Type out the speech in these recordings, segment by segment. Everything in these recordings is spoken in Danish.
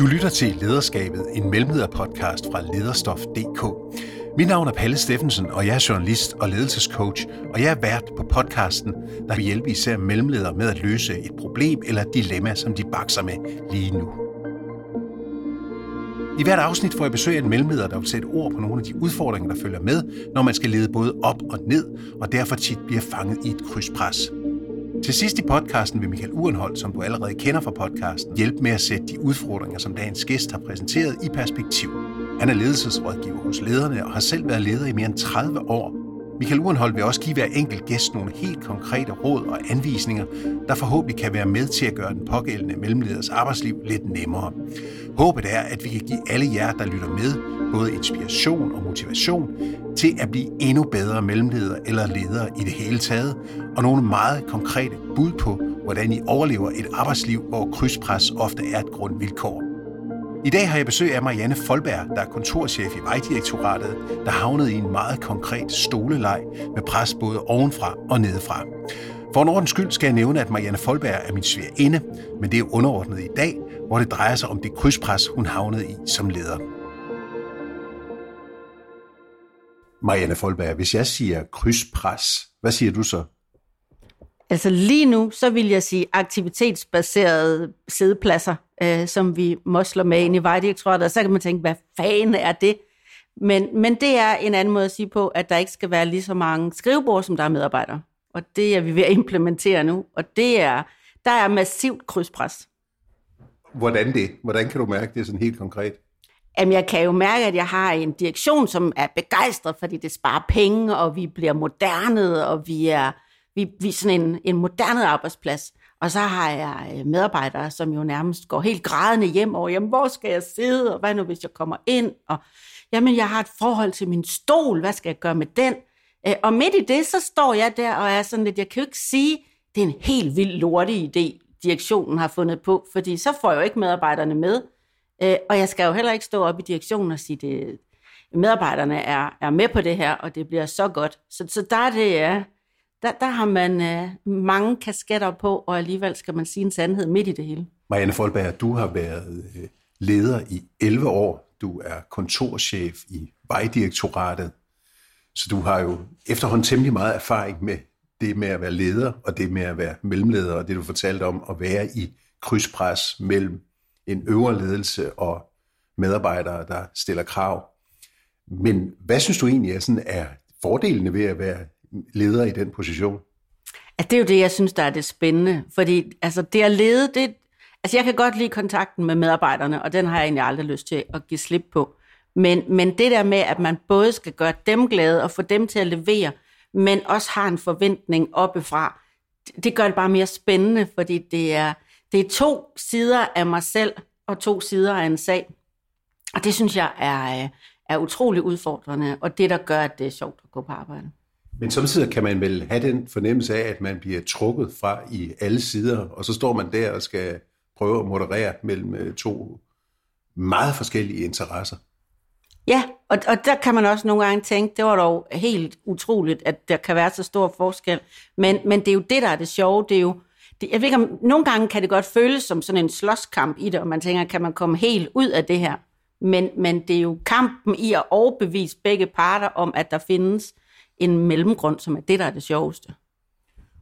Du lytter til Lederskabet, en mellemlederpodcast fra lederstof.dk. Mit navn er Palle Steffensen, og jeg er journalist og ledelsescoach, og jeg er vært på podcasten, der vil hjælpe især mellemledere med at løse et problem eller et dilemma, som de bakser med lige nu. I hvert afsnit får jeg besøg af en mellemleder, der vil sætte ord på nogle af de udfordringer, der følger med, når man skal lede både op og ned, og derfor tit bliver fanget i et krydspres. Til sidst i podcasten vil Michael Urenhold, som du allerede kender fra podcasten, hjælpe med at sætte de udfordringer, som dagens gæst har præsenteret, i perspektiv. Han er ledelsesrådgiver hos lederne og har selv været leder i mere end 30 år. Michael Urenhold vil også give hver enkelt gæst nogle helt konkrete råd og anvisninger, der forhåbentlig kan være med til at gøre den pågældende mellemleders arbejdsliv lidt nemmere. Håbet er, at vi kan give alle jer, der lytter med, både inspiration og motivation til at blive endnu bedre mellemleder eller ledere i det hele taget, og nogle meget konkrete bud på, hvordan I overlever et arbejdsliv, hvor krydspres ofte er et grundvilkår. I dag har jeg besøg af Marianne Folberg, der er kontorchef i Vejdirektoratet, der havnede i en meget konkret stoleleg med pres både ovenfra og nedefra. For en ordens skyld skal jeg nævne, at Marianne Folberg er min svigerinde, men det er underordnet i dag, hvor det drejer sig om det krydspres, hun havnede i som leder. Marianne Folberg, hvis jeg siger krydspres, hvad siger du så? Altså lige nu, så vil jeg sige aktivitetsbaserede sædepladser, øh, som vi mosler med ind i Vejdirektoratet, og så kan man tænke, hvad fanden er det? Men, men det er en anden måde at sige på, at der ikke skal være lige så mange skrivebord, som der er medarbejdere. Og det er vi ved at implementere nu, og det er, der er massivt krydspres. Hvordan det? Hvordan kan du mærke det sådan helt konkret? Jamen, jeg kan jo mærke, at jeg har en direktion, som er begejstret, fordi det sparer penge, og vi bliver moderne, og vi er, vi, vi er sådan en, en moderne arbejdsplads. Og så har jeg øh, medarbejdere, som jo nærmest går helt grædende hjem over, jamen, hvor skal jeg sidde, og hvad nu, hvis jeg kommer ind? Og jamen, jeg har et forhold til min stol, hvad skal jeg gøre med den? Øh, og midt i det, så står jeg der og er sådan lidt, jeg kan jo ikke sige, det er en helt vild lortig idé, direktionen har fundet på, fordi så får jeg jo ikke medarbejderne med. Øh, og jeg skal jo heller ikke stå op i direktionen og sige, det, medarbejderne er, er med på det her, og det bliver så godt. Så, så der er det, ja, der, der har man øh, mange kasketter på, og alligevel skal man sige en sandhed midt i det hele. Marianne Folberg, du har været øh, leder i 11 år. Du er kontorchef i Vejdirektoratet. Så du har jo efterhånden temmelig meget erfaring med det med at være leder, og det med at være mellemleder, og det du fortalte om at være i krydspres mellem en øvre ledelse og medarbejdere, der stiller krav. Men hvad synes du egentlig er, sådan, er fordelene ved at være leder i den position? At det er jo det, jeg synes, der er det spændende. Fordi altså, det at lede, det, altså jeg kan godt lide kontakten med medarbejderne, og den har jeg egentlig aldrig lyst til at give slip på. Men, men det der med, at man både skal gøre dem glade og få dem til at levere, men også har en forventning oppefra, det gør det bare mere spændende, fordi det er, det er to sider af mig selv og to sider af en sag. Og det synes jeg er, øh, er utrolig udfordrende, og det, der gør, at det er sjovt at gå på arbejde. Men samtidig kan man vel have den fornemmelse af, at man bliver trukket fra i alle sider, og så står man der og skal prøve at moderere mellem øh, to meget forskellige interesser. Ja, og, og der kan man også nogle gange tænke, det var dog helt utroligt, at der kan være så stor forskel. Men, men det er jo det, der er det sjove. Det er jo, det, jeg ved ikke, om, nogle gange kan det godt føles som sådan en slåskamp i det, og man tænker, kan man komme helt ud af det her? Men, men det er jo kampen i at overbevise begge parter om, at der findes en mellemgrund, som er det, der er det sjoveste.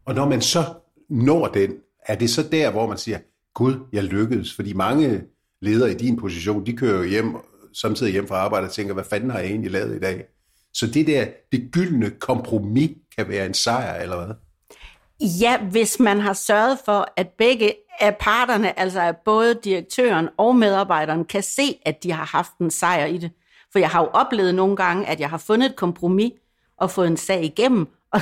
Og når man så når den, er det så der, hvor man siger, Gud, jeg lykkedes? Fordi mange ledere i din position, de kører jo hjem, samtidig hjem fra arbejde og tænker, hvad fanden har jeg egentlig lavet i dag? Så det der, det gyldne kompromis kan være en sejr, eller hvad? Ja, hvis man har sørget for, at begge af parterne, altså at både direktøren og medarbejderen, kan se, at de har haft en sejr i det. For jeg har jo oplevet nogle gange, at jeg har fundet et kompromis og fået en sag igennem, og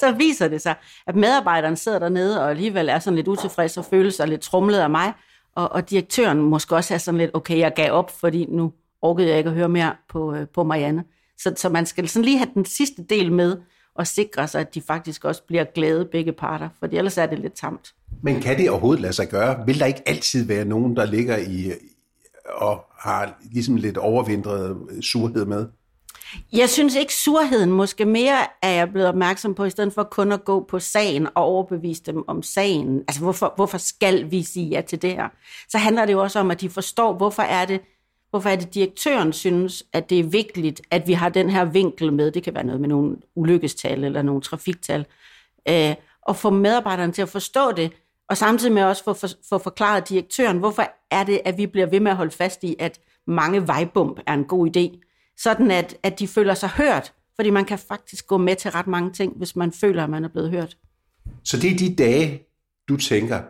så viser det sig, at medarbejderen sidder dernede og alligevel er sådan lidt utilfreds og føler sig lidt trumlet af mig, og, og direktøren måske også er sådan lidt, okay, jeg gav op, fordi nu orkede jeg ikke at høre mere på, øh, på Marianne. Så, så man skal sådan lige have den sidste del med, og sikre sig, at de faktisk også bliver glade begge parter, for ellers er det lidt tamt. Men kan det overhovedet lade sig gøre? Vil der ikke altid være nogen, der ligger i og har ligesom lidt overvindret øh, surhed med? Jeg synes ikke surheden, måske mere er jeg blevet opmærksom på, i stedet for kun at gå på sagen og overbevise dem om sagen. Altså, hvorfor, hvorfor skal vi sige ja til det her? Så handler det jo også om, at de forstår, hvorfor er det, hvorfor er det direktøren synes, at det er vigtigt, at vi har den her vinkel med, det kan være noget med nogle ulykkestal eller nogle trafiktal, øh, og få medarbejderne til at forstå det, og samtidig med også få, for, få forklaret direktøren, hvorfor er det, at vi bliver ved med at holde fast i, at mange vejbump er en god idé, sådan at, at de føler sig hørt, fordi man kan faktisk gå med til ret mange ting, hvis man føler, at man er blevet hørt. Så det er de dage, du tænker,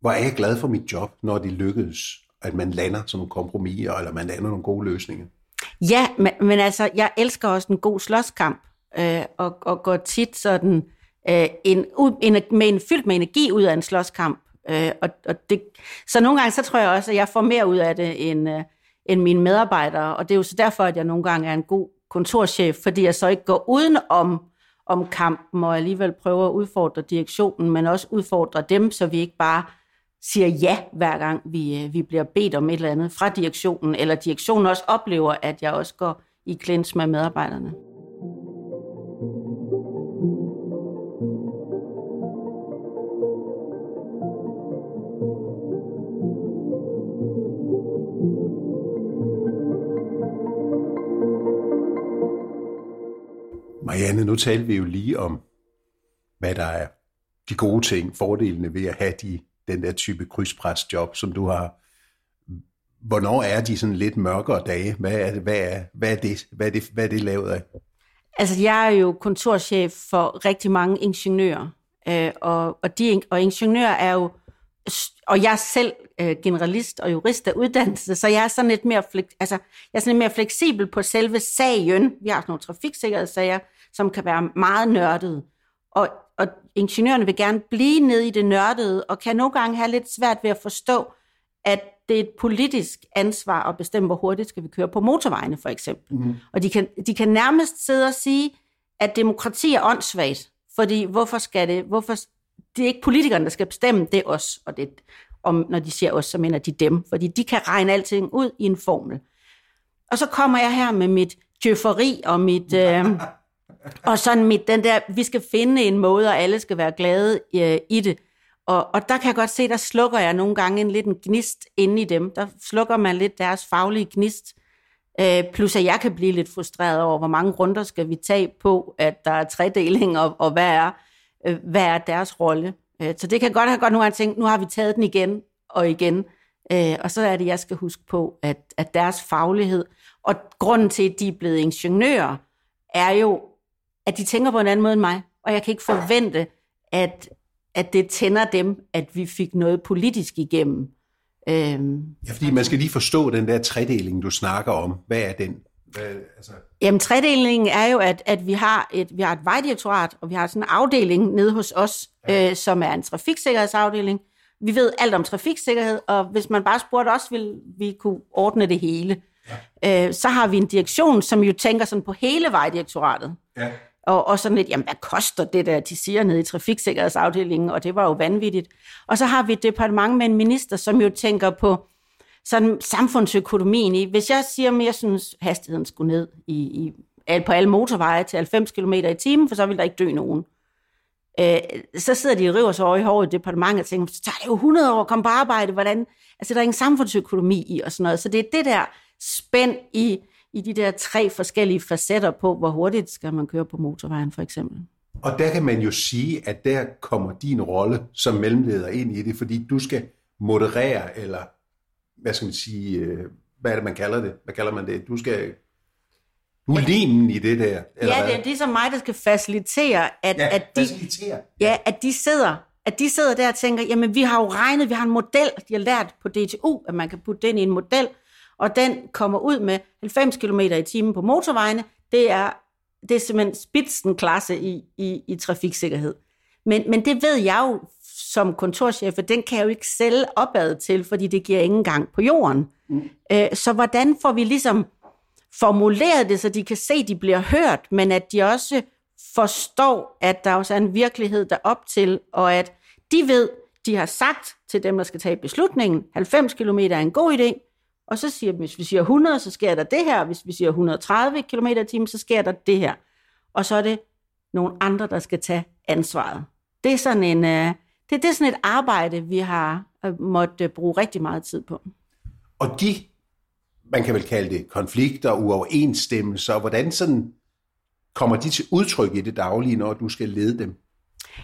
hvor er jeg glad for mit job, når det lykkedes, at man lander som nogle kompromiser, eller man lander nogle gode løsninger? Ja, men, men altså, jeg elsker også en god slåskamp, øh, og, og går tit sådan øh, en, en, med en, fyldt med energi ud af en slåskamp. Øh, og, og det, så nogle gange, så tror jeg også, at jeg får mere ud af det, end, øh, end mine medarbejdere. Og det er jo så derfor, at jeg nogle gange er en god kontorchef, fordi jeg så ikke går uden om, om kampen, og alligevel prøver at udfordre direktionen, men også udfordre dem, så vi ikke bare siger ja, hver gang vi, øh, vi bliver bedt om et eller andet fra direktionen, eller direktionen også oplever, at jeg også går i klins med medarbejderne. Marianne, nu talte vi jo lige om, hvad der er de gode ting, fordelene ved at have de, den der type krydspresjob, som du har. Hvornår er de sådan lidt mørkere dage? Hvad er, hvad er, hvad er, det, hvad er, det, hvad er det lavet af? Altså, jeg er jo kontorchef for rigtig mange ingeniører, øh, og, og, de, og ingeniører er jo, og jeg er selv øh, generalist og jurist af uddannelse, så jeg er sådan lidt mere, altså, jeg er sådan lidt mere fleksibel på selve sagen. Vi har sådan nogle trafiksikkerhedssager, som kan være meget nørdede. Og, og ingeniørerne vil gerne blive nede i det nørdede, og kan nogle gange have lidt svært ved at forstå, at det er et politisk ansvar at bestemme, hvor hurtigt skal vi køre på motorvejene, for eksempel. Mm. Og de kan, de kan nærmest sidde og sige, at demokrati er åndssvagt, fordi hvorfor skal det, hvorfor, det er ikke politikerne, der skal bestemme, det er os, og det, om, når de siger os, så mener de dem, fordi de kan regne alting ud i en formel. Og så kommer jeg her med mit djøfferi og mit, øh, og sådan mit, den der, vi skal finde en måde, og alle skal være glade øh, i det. Og, og der kan jeg godt se, der slukker jeg nogle gange en lidt en gnist inde i dem. Der slukker man lidt deres faglige gnist. Øh, plus at jeg kan blive lidt frustreret over, hvor mange runder skal vi tage på, at der er tredeling, og, og hvad, er, øh, hvad er deres rolle. Øh, så det kan godt have godt nogle gange tænkt, nu har vi taget den igen og igen. Øh, og så er det, jeg skal huske på, at, at deres faglighed, og grunden til, at de er blevet ingeniører, er jo, at de tænker på en anden måde end mig, og jeg kan ikke forvente, at, at det tænder dem, at vi fik noget politisk igennem. Øhm, ja, fordi man skal lige forstå den der tredeling, du snakker om. Hvad er den? Hvad, altså... Jamen, tredelingen er jo, at, at vi, har et, vi har et vejdirektorat, og vi har sådan en afdeling nede hos os, ja. øh, som er en trafiksikkerhedsafdeling. Vi ved alt om trafiksikkerhed, og hvis man bare spurgte os, ville vi kunne ordne det hele. Ja. Øh, så har vi en direktion, som jo tænker sådan på hele vejdirektoratet. Ja. Og, og sådan lidt, jamen hvad koster det der, de siger nede i trafiksikkerhedsafdelingen, og det var jo vanvittigt. Og så har vi et departement med en minister, som jo tænker på sådan samfundsøkonomien i. Hvis jeg siger, at jeg synes, hastigheden skulle ned i, i, på alle motorveje til 90 km i timen, for så vil der ikke dø nogen. Øh, så sidder de og river sig over i håret i departementet og tænker, så tager det jo 100 år at komme på arbejde, hvordan? Altså, der er ingen samfundsøkonomi i og sådan noget. Så det er det der spænd i i de der tre forskellige facetter på, hvor hurtigt skal man køre på motorvejen for eksempel. Og der kan man jo sige, at der kommer din rolle som mellemleder ind i det, fordi du skal moderere, eller hvad skal man sige, øh, hvad er det, man kalder det? Hvad kalder man det? Du skal du er limen i det der. Eller ja, det er ligesom mig, der skal facilitere, at, ja, at, de, facilitere. Ja, at de sidder at de sidder der og tænker, jamen vi har jo regnet, vi har en model, de har lært på DTU, at man kan putte den i en model, og den kommer ud med 90 km i timen på motorvejene, det er, det er simpelthen spidsen-klasse i, i, i trafiksikkerhed. Men, men det ved jeg jo som kontorchef, at den kan jeg jo ikke sælge opad til, fordi det giver ingen gang på jorden. Mm. Øh, så hvordan får vi ligesom formuleret det, så de kan se, at de bliver hørt, men at de også forstår, at der også er en virkelighed der op til, og at de ved, de har sagt til dem, der skal tage beslutningen, 90 km er en god idé, Og så siger hvis vi siger 100, så sker der det her. Hvis vi siger 130 km i timen, så sker der det her. Og så er det nogle andre, der skal tage ansvaret. Det er sådan en, øh, det, det er sådan et arbejde, vi har øh, måtte bruge rigtig meget tid på. Og de, man kan vel kalde det konflikter, uoverensstemmelser, hvordan sådan kommer de til udtryk i det daglige, når du skal lede dem?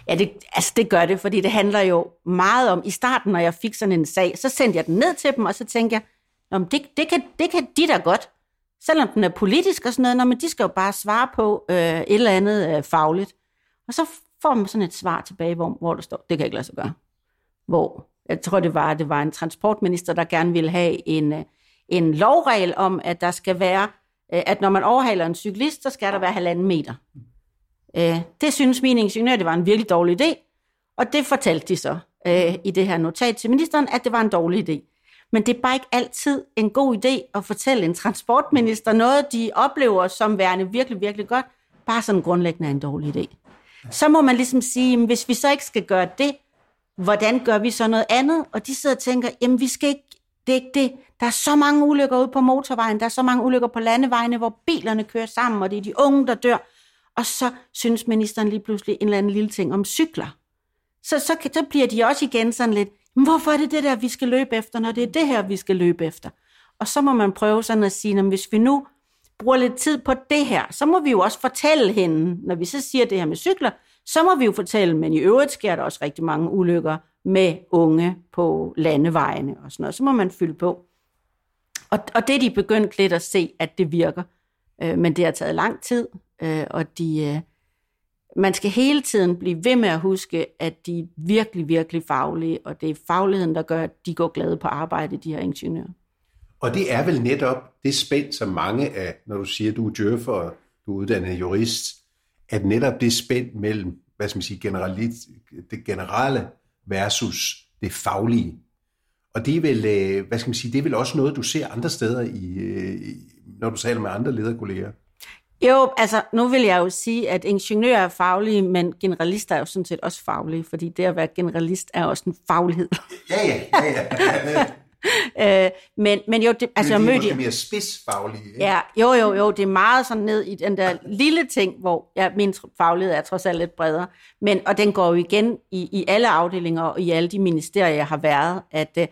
Ja, det, altså det gør det, fordi det handler jo meget om, i starten, når jeg fik sådan en sag, så sendte jeg den ned til dem, og så tænkte jeg, Nå, det, det, kan, det kan de da godt. Selvom den er politisk og sådan noget, nå, men de skal jo bare svare på øh, et eller andet øh, fagligt. Og så får man sådan et svar tilbage, hvor, hvor der står, det kan jeg ikke lade sig gøre. Hvor, jeg tror det var, det var en transportminister, der gerne ville have en, øh, en lovregel om, at der skal være, øh, at når man overhaler en cyklist, så skal der være halvanden meter. Øh, det synes min ingeniør, det var en virkelig dårlig idé, og det fortalte de så øh, i det her notat til ministeren, at det var en dårlig idé. Men det er bare ikke altid en god idé at fortælle en transportminister noget, de oplever som værende virkelig, virkelig godt, bare sådan grundlæggende er en dårlig idé. Så må man ligesom sige, hvis vi så ikke skal gøre det, hvordan gør vi så noget andet? Og de sidder og tænker, jamen vi skal ikke, det er ikke det. Der er så mange ulykker ude på motorvejen, der er så mange ulykker på landevejene, hvor bilerne kører sammen, og det er de unge, der dør. Og så synes ministeren lige pludselig en eller anden lille ting om cykler. Så, så, så bliver de også igen sådan lidt, hvorfor er det det der, vi skal løbe efter, når det er det her, vi skal løbe efter? Og så må man prøve sådan at sige, at hvis vi nu bruger lidt tid på det her, så må vi jo også fortælle hende, når vi så siger det her med cykler, så må vi jo fortælle, men i øvrigt sker der også rigtig mange ulykker med unge på landevejene og sådan noget. Så må man fylde på. Og, og det er de begyndt lidt at se, at det virker. Øh, men det har taget lang tid, øh, og de, øh, man skal hele tiden blive ved med at huske, at de er virkelig, virkelig faglige, og det er fagligheden, der gør, at de går glade på arbejde, de her ingeniører. Og det er vel netop det spænd, som mange af, når du siger, du er djøffer og du er uddannet jurist, at netop det spænd mellem, hvad skal man sige, generalit, det generelle versus det faglige. Og det er vel, øh, hvad skal man sige, det er vel også noget, du ser andre steder, i, øh, når du taler med andre lederkolleger. Jo, altså nu vil jeg jo sige, at ingeniører er faglige, men generalister er jo sådan set også faglige, fordi det at være generalist er også en faglighed. Ja, ja, ja. ja. øh, men, men jo, det, altså, men de er måske mere spidsfaglige. Ikke? Ja, jo, jo, jo, det er meget sådan ned i den der lille ting, hvor ja, min faglighed er trods alt lidt bredere. Men, og den går jo igen i, i alle afdelinger og i alle de ministerier, jeg har været, at, øh,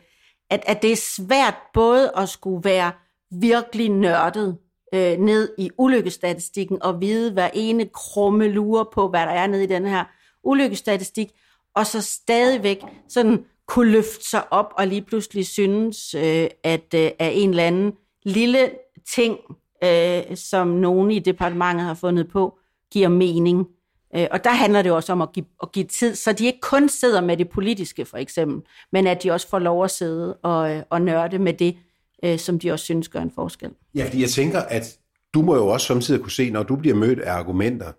at, at det er svært både at skulle være virkelig nørdet øh, ned i ulykkestatistikken og vide hver ene krumme lure på, hvad der er nede i den her ulykkestatistik, og så stadigvæk sådan kunne løfte sig op og lige pludselig synes, øh, at øh, er en eller anden lille ting, øh, som nogen i departementet har fundet på, giver mening. Øh, og der handler det også om at give, at give tid, så de ikke kun sidder med det politiske for eksempel, men at de også får lov at sidde og, øh, og nørde med det, øh, som de også synes gør en forskel. Ja, fordi jeg tænker, at du må jo også samtidig kunne se, når du bliver mødt af argumenter,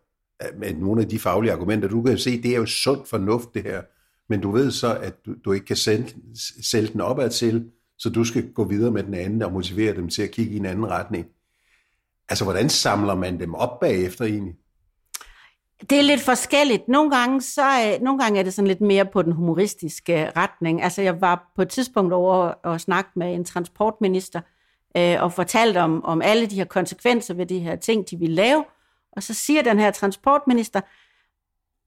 med nogle af de faglige argumenter, du kan se, det er jo sund fornuft det her, men du ved så, at du, du ikke kan sælge, sælge den opad til, så du skal gå videre med den anden og motivere dem til at kigge i en anden retning. Altså, hvordan samler man dem op bagefter egentlig? Det er lidt forskelligt. Nogle gange, så, øh, nogle gange er det sådan lidt mere på den humoristiske retning. Altså, jeg var på et tidspunkt over og snakke med en transportminister øh, og fortalte om, om alle de her konsekvenser ved de her ting, de ville lave. Og så siger den her transportminister,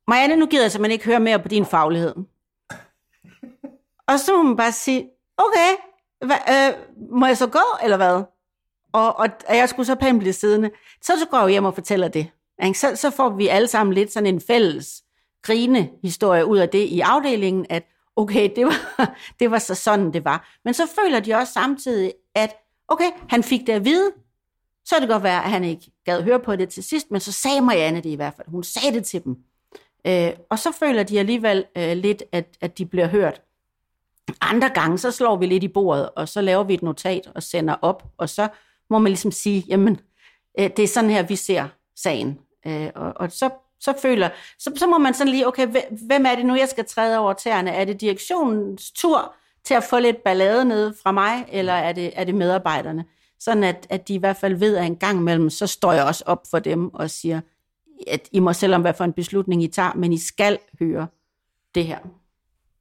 Marianne, nu gider jeg simpelthen ikke høre mere på din faglighed. Og så må man bare sige, okay, hva, øh, må jeg så gå, eller hvad? Og, og, og jeg skulle så pænt blive siddende. Så, så går jeg hjem og fortæller det. Så, så får vi alle sammen lidt sådan en fælles grine historie ud af det i afdelingen, at okay, det var, det var så sådan, det var. Men så føler de også samtidig, at okay, han fik det at vide, så det godt være, at han ikke gad høre på det til sidst, men så sagde Marianne det i hvert fald. Hun sagde det til dem. Øh, og så føler de alligevel øh, lidt, at, at de bliver hørt. Andre gange, så slår vi lidt i bordet, og så laver vi et notat og sender op, og så må man ligesom sige, jamen, øh, det er sådan her, vi ser sagen. Øh, og, og så, så føler, så, så må man sådan lige, okay, hvem er det nu, jeg skal træde over tæerne? Er det direktionens tur til at få lidt ballade ned fra mig, eller er det, er det medarbejderne? Sådan at, at de i hvert fald ved, at en gang imellem, så står jeg også op for dem og siger, at I må selvom hvad for en beslutning I tager, men I skal høre det her.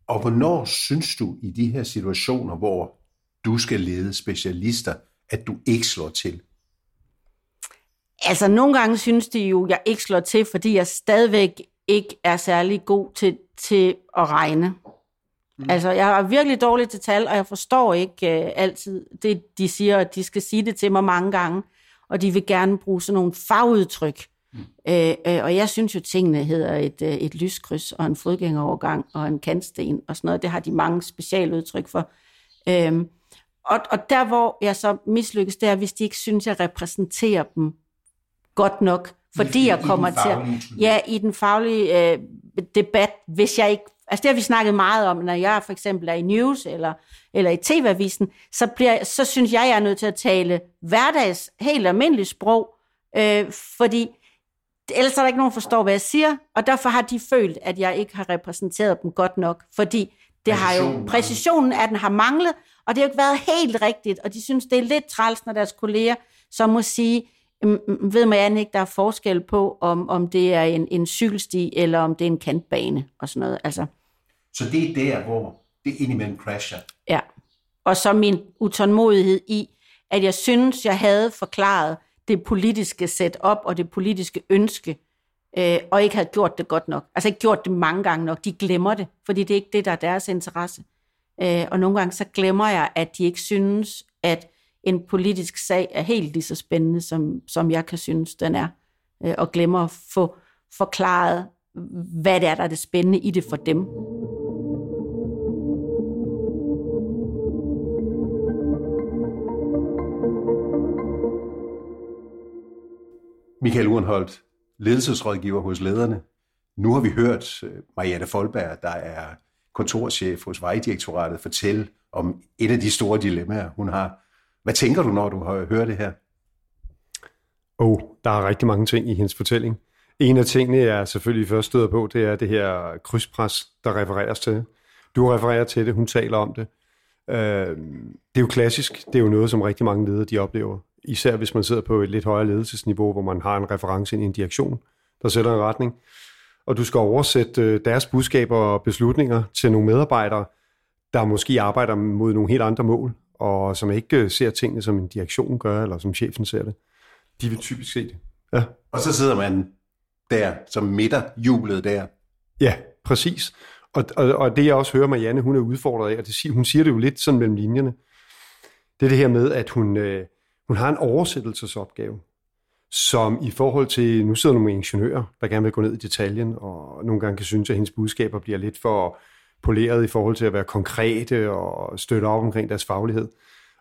Og hvornår synes du i de her situationer, hvor du skal lede specialister, at du ikke slår til? Altså, nogle gange synes de jo, at jeg ikke slår til, fordi jeg stadigvæk ikke er særlig god til, til at regne. Mm. Altså, jeg er virkelig dårlig til tal, og jeg forstår ikke uh, altid det, de siger, at de skal sige det til mig mange gange, og de vil gerne bruge sådan nogle fagudtryk. Mm. Uh, uh, og jeg synes jo, tingene hedder et, uh, et lyskryds, og en fodgængerovergang, og en kantsten, og sådan noget. Det har de mange specialudtryk for. Uh, og, og der, hvor jeg så mislykkes, det er, hvis de ikke synes, jeg repræsenterer dem godt nok, fordi I, jeg kommer til ja, i den faglige øh, debat, hvis jeg ikke Altså det har vi snakket meget om, når jeg for eksempel er i news eller, eller i TV-avisen, så, bliver, så synes jeg, jeg er nødt til at tale hverdags, helt almindeligt sprog, øh, fordi ellers er der ikke nogen, der forstår, hvad jeg siger, og derfor har de følt, at jeg ikke har repræsenteret dem godt nok, fordi det har jo, præcisionen af den har manglet, og det har jo ikke været helt rigtigt, og de synes, det er lidt træls, når deres kolleger så må sige, ved man ikke, der er forskel på, om, om det er en, en cykelsti, eller om det er en kantbane, og sådan noget. Altså, så det er der, hvor det indimellem crasher. Ja, og så min utålmodighed i, at jeg synes, jeg havde forklaret det politiske setup og det politiske ønske, øh, og ikke havde gjort det godt nok. Altså ikke gjort det mange gange nok. De glemmer det, fordi det er ikke det, der er deres interesse. Øh, og nogle gange så glemmer jeg, at de ikke synes, at en politisk sag er helt lige så spændende, som, som jeg kan synes, den er. Øh, og glemmer at få forklaret, hvad det er, der er det spændende i det for dem. Michael Urenholdt, ledelsesrådgiver hos lederne. Nu har vi hørt øh, Marianne Folberg, der er kontorchef hos Vejdirektoratet, fortælle om et af de store dilemmaer, hun har. Hvad tænker du, når du hører det her? Oh, der er rigtig mange ting i hendes fortælling. En af tingene, jeg selvfølgelig først støder på, det er det her krydspres, der refereres til. Du refererer til det, hun taler om det. Øh, det er jo klassisk. Det er jo noget, som rigtig mange ledere de oplever især hvis man sidder på et lidt højere ledelsesniveau, hvor man har en reference ind i en direktion, der sætter en retning, og du skal oversætte øh, deres budskaber og beslutninger til nogle medarbejdere, der måske arbejder mod nogle helt andre mål, og som ikke øh, ser tingene, som en direktion gør, eller som chefen ser det. De vil typisk se det. Ja. Og så sidder man der, som midter julet der. Ja, præcis. Og, og, og det jeg også hører Marianne, hun er udfordret af, og det, hun siger det jo lidt sådan mellem linjerne, det er det her med, at hun, øh, hun har en oversættelsesopgave, som i forhold til, nu sidder nogle ingeniører, der gerne vil gå ned i detaljen, og nogle gange kan synes, at hendes budskaber bliver lidt for poleret i forhold til at være konkrete og støtte op omkring deres faglighed.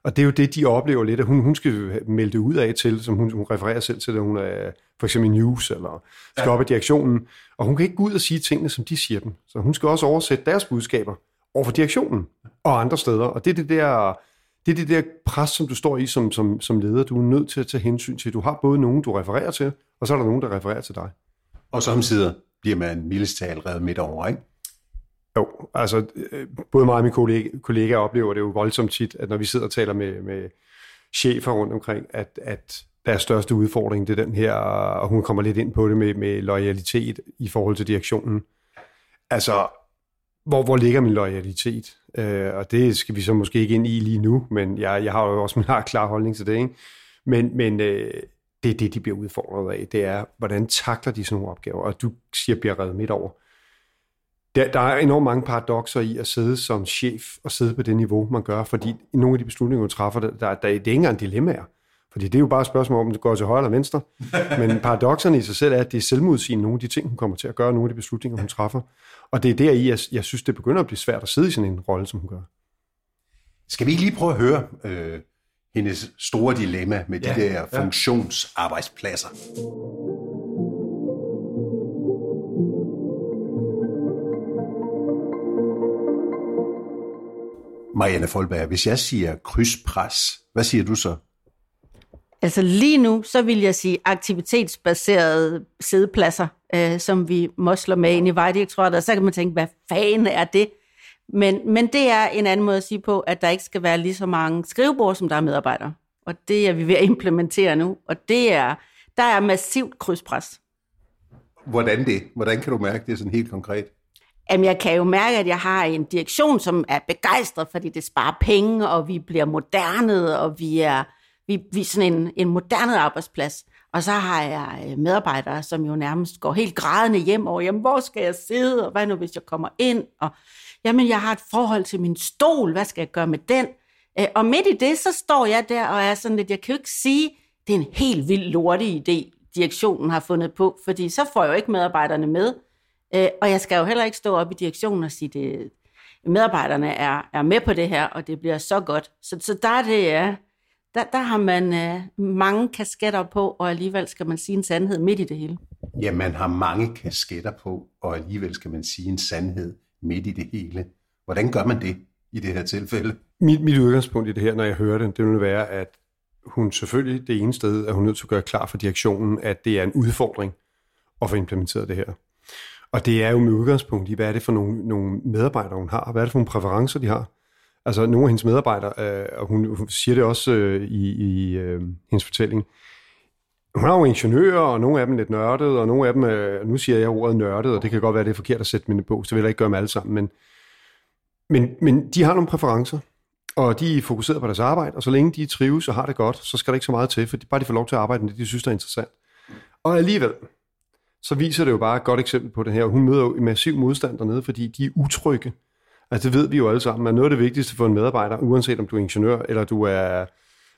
Og det er jo det, de oplever lidt, at hun, hun skal melde det ud af til, som hun, hun refererer selv til, at hun er for eksempel news eller skal op i direktionen. Og hun kan ikke gå ud og sige tingene, som de siger dem. Så hun skal også oversætte deres budskaber over for direktionen og andre steder. Og det er det der det er det der pres, som du står i som, som, som leder. Du er nødt til at tage hensyn til. Du har både nogen, du refererer til, og så er der nogen, der refererer til dig. Og samtidig bliver man mildest talt revet midt over, ikke? Jo, altså øh, både mig og mine kollega, kollegaer oplever det jo voldsomt tit, at når vi sidder og taler med, med chefer rundt omkring, at, at deres største udfordring, det er den her, og hun kommer lidt ind på det med, med loyalitet i forhold til direktionen. Altså, hvor, hvor ligger min loyalitet? Øh, og det skal vi så måske ikke ind i lige nu, men jeg, jeg har jo også min klar holdning til det. Ikke? Men, men øh, det er det, de bliver udfordret af. Det er, hvordan takler de sådan nogle opgaver? Og du siger, bliver reddet midt over. Der, der er enormt mange paradoxer i at sidde som chef og sidde på det niveau, man gør, fordi nogle af de beslutninger, du træffer, der, der, der, det er ikke engang dilemmaer. Fordi det er jo bare et spørgsmål om, det går til højre eller venstre. Men paradoxerne i sig selv er, at det er selvmodsigende nogle af de ting, hun kommer til at gøre, nogle af de beslutninger, hun træffer. Og det er der i, jeg, jeg synes, det begynder at blive svært at sidde i sådan en rolle, som hun gør. Skal vi ikke lige prøve at høre øh, hendes store dilemma med de ja, der ja. funktionsarbejdspladser? Marianne Folberg, hvis jeg siger krydspres, hvad siger du så? Altså lige nu, så vil jeg sige aktivitetsbaserede sædepladser, øh, som vi mosler med ind i Vejdirektoratet, og så kan man tænke, hvad fanden er det? Men, men det er en anden måde at sige på, at der ikke skal være lige så mange skrivebord, som der er medarbejdere. Og det er vi ved at implementere nu, og det er, der er massivt krydspres. Hvordan det? Hvordan kan du mærke det sådan helt konkret? Jamen, jeg kan jo mærke, at jeg har en direktion, som er begejstret, fordi det sparer penge, og vi bliver moderne, og vi er, vi, vi er sådan en, en moderne arbejdsplads. Og så har jeg øh, medarbejdere, som jo nærmest går helt grædende hjem over, jamen, hvor skal jeg sidde, og hvad nu, hvis jeg kommer ind? Og jamen, jeg har et forhold til min stol, hvad skal jeg gøre med den? Øh, og midt i det, så står jeg der og er sådan lidt, jeg kan jo ikke sige, det er en helt vild lortig idé, direktionen har fundet på, fordi så får jeg jo ikke medarbejderne med. Øh, og jeg skal jo heller ikke stå op i direktionen og sige, det, medarbejderne er, er med på det her, og det bliver så godt. Så, så der, er det, ja, der, der har man øh, mange kasketter på, og alligevel skal man sige en sandhed midt i det hele. Ja, man har mange kasketter på, og alligevel skal man sige en sandhed midt i det hele. Hvordan gør man det i det her tilfælde? Mit, mit udgangspunkt i det her, når jeg hører det, det vil være, at hun selvfølgelig det ene sted, at hun nødt til at gøre klar for direktionen, at det er en udfordring at få implementeret det her. Og det er jo med udgangspunkt i, hvad er det for nogle, nogle medarbejdere, hun har? Hvad er det for nogle præferencer, de har? Altså nogle af hendes medarbejdere, øh, og hun, hun siger det også øh, i, i øh, hendes fortælling, hun har jo ingeniører, og nogle af dem lidt nørdet, og nogle af dem, øh, nu siger jeg ordet nørdet, og det kan godt være, det er forkert at sætte mine på, så vil jeg ikke gøre dem alle sammen, men, men, men de har nogle præferencer, og de er fokuseret på deres arbejde, og så længe de trives og har det godt, så skal der ikke så meget til, for de, bare de får lov til at arbejde med det, de synes er interessant. Og alligevel, så viser det jo bare et godt eksempel på det her. Hun møder jo en massiv modstand dernede, fordi de er utrygge. Altså det ved vi jo alle sammen, at noget af det vigtigste for en medarbejder, uanset om du er ingeniør eller du er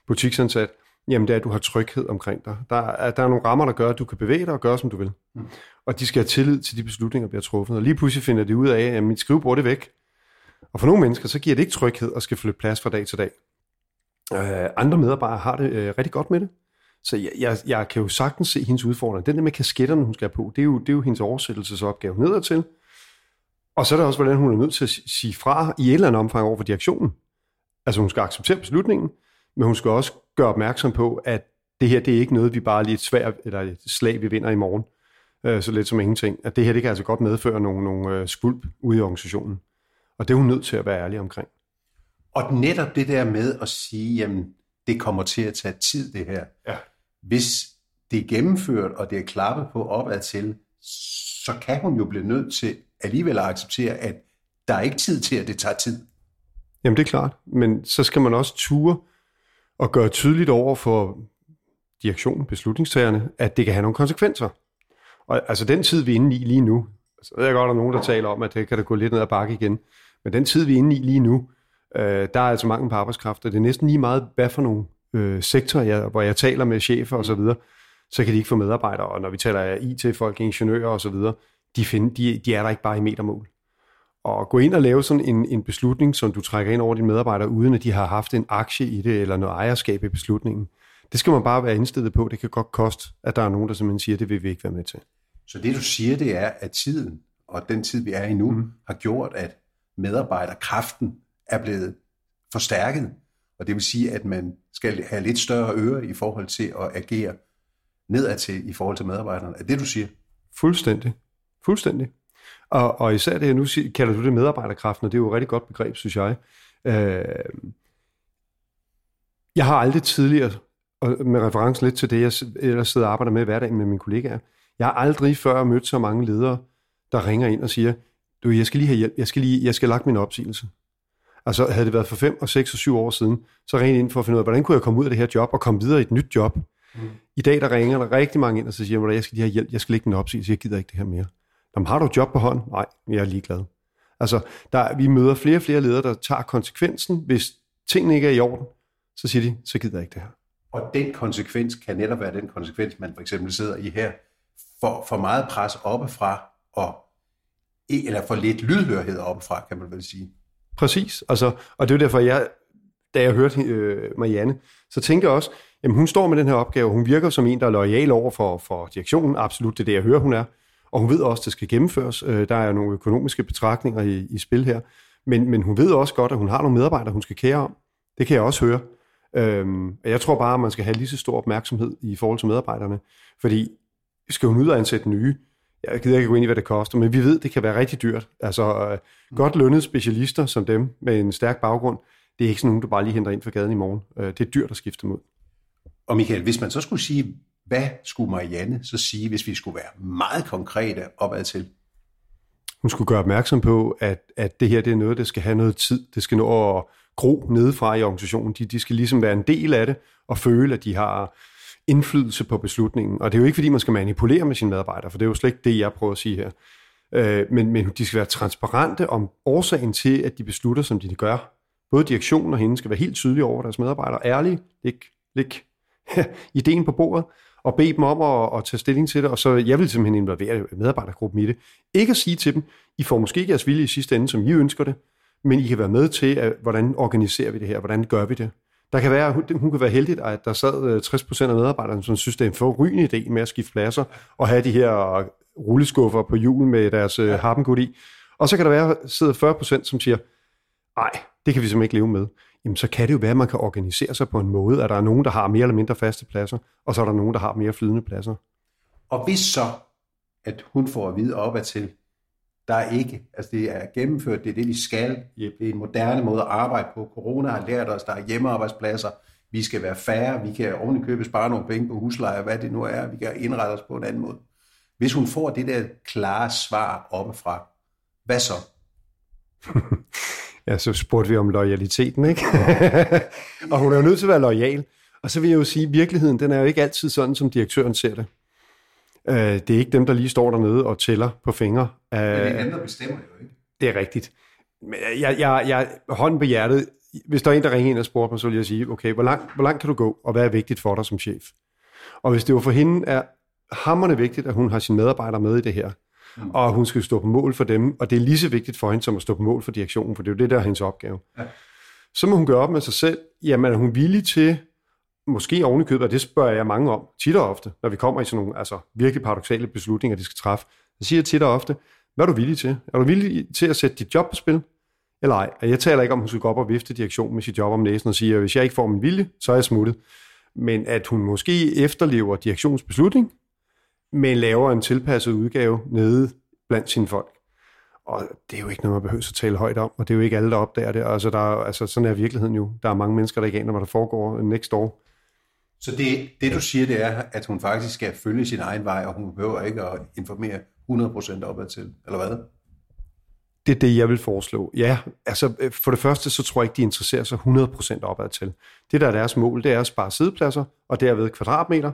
butiksansat, jamen det er, at du har tryghed omkring dig. Der er, der er nogle rammer, der gør, at du kan bevæge dig og gøre, som du vil. Mm. Og de skal have tillid til de beslutninger, der bliver truffet. Og lige pludselig finder de ud af, at mit skrivebord er væk. Og for nogle mennesker, så giver det ikke tryghed at skal flytte plads fra dag til dag. Øh, andre medarbejdere har det øh, rigtig godt med det. Så jeg, jeg, jeg kan jo sagtens se hendes udfordring. Den der med kasketterne, hun skal have på, det er jo, det er jo hendes oversættelsesopgave nedadtil. Og så er der også, hvordan hun er nødt til at sige fra i et eller andet omfang over for direktionen. Altså hun skal acceptere beslutningen, men hun skal også gøre opmærksom på, at det her, det er ikke noget, vi bare lige et svært, eller et slag, vi vinder i morgen. Øh, så lidt som ingenting. At det her, det kan altså godt medføre nogle, nogle øh, skvulp ude i organisationen. Og det er hun nødt til at være ærlig omkring. Og netop det der med at sige, jamen, det kommer til at tage tid, det her. Ja. Hvis det er gennemført, og det er klappet på opad til, så kan hun jo blive nødt til alligevel at acceptere, at der er ikke tid til, at det tager tid. Jamen det er klart, men så skal man også ture og gøre tydeligt over for direktionen, beslutningstagerne, at det kan have nogle konsekvenser. Og altså den tid, vi er inde i lige nu, så ved jeg godt, at der er nogen, der taler om, at det kan da gå lidt ned ad bakke igen, men den tid, vi er inde i lige nu, øh, der er altså mangel på arbejdskraft, og det er næsten lige meget, hvad for nogle øh, sektorer, jeg, hvor jeg taler med chefer og så videre, så kan de ikke få medarbejdere, og når vi taler af IT-folk, ingeniører og så videre, de, find, de, de er der ikke bare i metermål. Og gå ind og lave sådan en, en beslutning, som du trækker ind over dine medarbejdere, uden at de har haft en aktie i det, eller noget ejerskab i beslutningen, det skal man bare være indstillet på. Det kan godt koste, at der er nogen, der simpelthen siger, det vil vi ikke være med til. Så det du siger, det er, at tiden og den tid, vi er i nu, mm. har gjort, at medarbejderkraften er blevet forstærket. Og det vil sige, at man skal have lidt større øre i forhold til at agere nedadtil i forhold til medarbejderne. Er det, du siger? Fuldstændig. Fuldstændig. Og, og især det, nu siger, kalder du det medarbejderkraften, og det er jo et rigtig godt begreb, synes jeg. Øh, jeg har aldrig tidligere, og med reference lidt til det, jeg ellers sidder og arbejder med i hverdagen med mine kollegaer, jeg har aldrig før mødt så mange ledere, der ringer ind og siger, du, jeg skal lige have hjælp, jeg skal, lige, jeg skal lagt min opsigelse. Altså havde det været for 5 og 6 og 7 år siden, så ringede ind for at finde ud af, hvordan kunne jeg komme ud af det her job og komme videre i et nyt job. Mm. I dag der ringer der rigtig mange ind og så siger, at jeg skal lige have hjælp, jeg skal lægge min opsigelse, jeg gider ikke det her mere. Jamen, har du et job på hånden? Nej, jeg er ligeglad. Altså, der, vi møder flere og flere ledere, der tager konsekvensen. Hvis tingene ikke er i orden, så siger de, så gider jeg ikke det her. Og den konsekvens kan netop være den konsekvens, man for eksempel sidder i her. For, for meget pres oppefra, og, eller for lidt lydhørhed oppefra, kan man vel sige. Præcis. Altså, og det er derfor, jeg, da jeg hørte øh, Marianne, så tænkte jeg også, jamen hun står med den her opgave, hun virker som en, der er lojal over for, for direktionen, absolut det er det, jeg hører, hun er. Og hun ved også, at det skal gennemføres. Øh, der er nogle økonomiske betragtninger i, i spil her. Men, men hun ved også godt, at hun har nogle medarbejdere, hun skal kære om. Det kan jeg også høre. Øhm, jeg tror bare, at man skal have lige så stor opmærksomhed i forhold til medarbejderne. Fordi skal hun ud og ansætte nye, jeg gider ikke gå ind i, hvad det koster, men vi ved, det kan være rigtig dyrt. Altså, øh, godt lønnede specialister som dem med en stærk baggrund, det er ikke sådan nogen, du bare lige henter ind fra gaden i morgen. Øh, det er dyrt at skifte dem ud. Og Michael, hvis man så skulle sige, hvad skulle Marianne så sige, hvis vi skulle være meget konkrete opad til? hun skulle gøre opmærksom på, at, at det her det er noget, der skal have noget tid. Det skal nå at gro nedefra i organisationen. De, de skal ligesom være en del af det og føle, at de har indflydelse på beslutningen. Og det er jo ikke, fordi man skal manipulere med sine medarbejdere, for det er jo slet ikke det, jeg prøver at sige her. Øh, men, men de skal være transparente om årsagen til, at de beslutter, som de gør. Både direktionen og hende skal være helt tydelige over deres medarbejdere. Ærlige, læg, læg ideen på bordet, og bede dem om at, at tage stilling til det, og så jeg vil simpelthen involvere medarbejdergruppen i det. Ikke at sige til dem, I får måske ikke jeres vilje i sidste ende, som I ønsker det, men I kan være med til, at, hvordan organiserer vi det her, hvordan gør vi det. Der kan være, hun, hun kan være heldigt, at der sad 60% øh, af medarbejderne, som synes, det er en forrygende idé med at skifte pladser, og have de her rulleskuffer på julen med deres øh, ja. harpengud i. Og så kan der være, sidder 40%, som siger, nej, det kan vi simpelthen ikke leve med. Jamen, så kan det jo være, at man kan organisere sig på en måde, at der er nogen, der har mere eller mindre faste pladser, og så er der nogen, der har mere flydende pladser. Og hvis så, at hun får at vide op til, der er ikke, altså det er gennemført, det er det, vi skal, yep. det er en moderne måde at arbejde på. Corona har lært os, der er hjemmearbejdspladser, vi skal være færre, vi kan ordentligt købe spare nogle penge på husleje, hvad det nu er, vi kan indrette os på en anden måde. Hvis hun får det der klare svar oppefra, hvad så? ja, så spurgte vi om loyaliteten, ikke? og hun er jo nødt til at være lojal. Og så vil jeg jo sige, at virkeligheden, den er jo ikke altid sådan, som direktøren ser det. Uh, det er ikke dem, der lige står dernede og tæller på fingre. Uh, Men det er andre bestemmer jo ikke. Det er rigtigt. Men jeg, jeg, jeg, hånden på hjertet, hvis der er en, der ringer ind og spørger mig, så vil jeg sige, okay, hvor langt, hvor langt kan du gå, og hvad er vigtigt for dig som chef? Og hvis det var for hende er hammerne vigtigt, at hun har sine medarbejdere med i det her, mm. og hun skal stå på mål for dem, og det er lige så vigtigt for hende som at stå på mål for direktionen, for det er jo det, der er hendes opgave. Ja. Så må hun gøre op med sig selv, jamen er hun villig til, måske ovenikøbet, og det spørger jeg mange om, tit og ofte, når vi kommer i sådan nogle altså, virkelig paradoxale beslutninger, de skal træffe, så siger tit og ofte, hvad er du villig til? Er du villig til at sætte dit job på spil? Eller ej? Jeg taler ikke om, at hun skal gå op og vifte direktionen med sit job om næsen og sige, at hvis jeg ikke får min vilje, så er jeg smuttet. Men at hun måske efterlever direktionsbeslutning, men laver en tilpasset udgave nede blandt sine folk. Og det er jo ikke noget, man behøver at tale højt om, og det er jo ikke alle, der opdager det. Altså, der er, altså sådan er virkeligheden jo. Der er mange mennesker, der ikke aner, hvad der foregår next år. Så det, det, du siger, det er, at hun faktisk skal følge sin egen vej, og hun behøver ikke at informere 100% opad til, eller hvad? Det er det, jeg vil foreslå. Ja, altså for det første, så tror jeg ikke, de interesserer sig 100% opad til. Det, der er deres mål, det er at spare sidepladser, og derved kvadratmeter,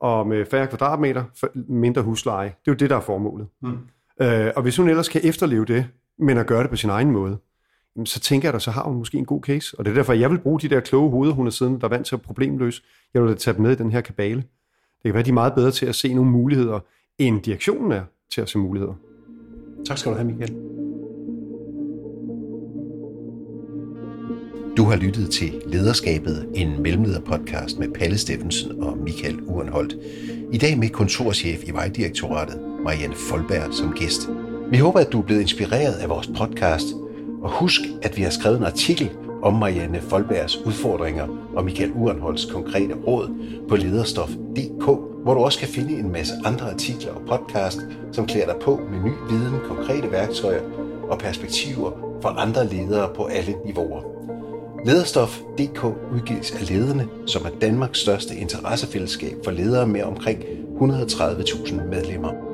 og med færre kvadratmeter, mindre husleje. Det er jo det, der er formålet. Mm. Øh, og hvis hun ellers kan efterleve det, men at gøre det på sin egen måde, så tænker jeg da, så har hun måske en god case. Og det er derfor, jeg vil bruge de der kloge hoveder, hun er siden, der er vant til at problemløse. Jeg vil da tage dem med i den her kabale. Det kan være, de er meget bedre til at se nogle muligheder, end direktionen er til at se muligheder. Tak skal du have, Michael. Du har lyttet til Lederskabet, en mellemlederpodcast med Palle Steffensen og Michael Urenholdt. I dag med kontorchef i Vejdirektoratet, Marianne Folberg, som gæst. Vi håber, at du er blevet inspireret af vores podcast, og husk, at vi har skrevet en artikel om Marianne Folbergs udfordringer og Michael Urenholds konkrete råd på lederstof.dk, hvor du også kan finde en masse andre artikler og podcast, som klæder dig på med ny viden, konkrete værktøjer og perspektiver for andre ledere på alle niveauer. Lederstof.dk udgives af lederne, som er Danmarks største interessefællesskab for ledere med omkring 130.000 medlemmer.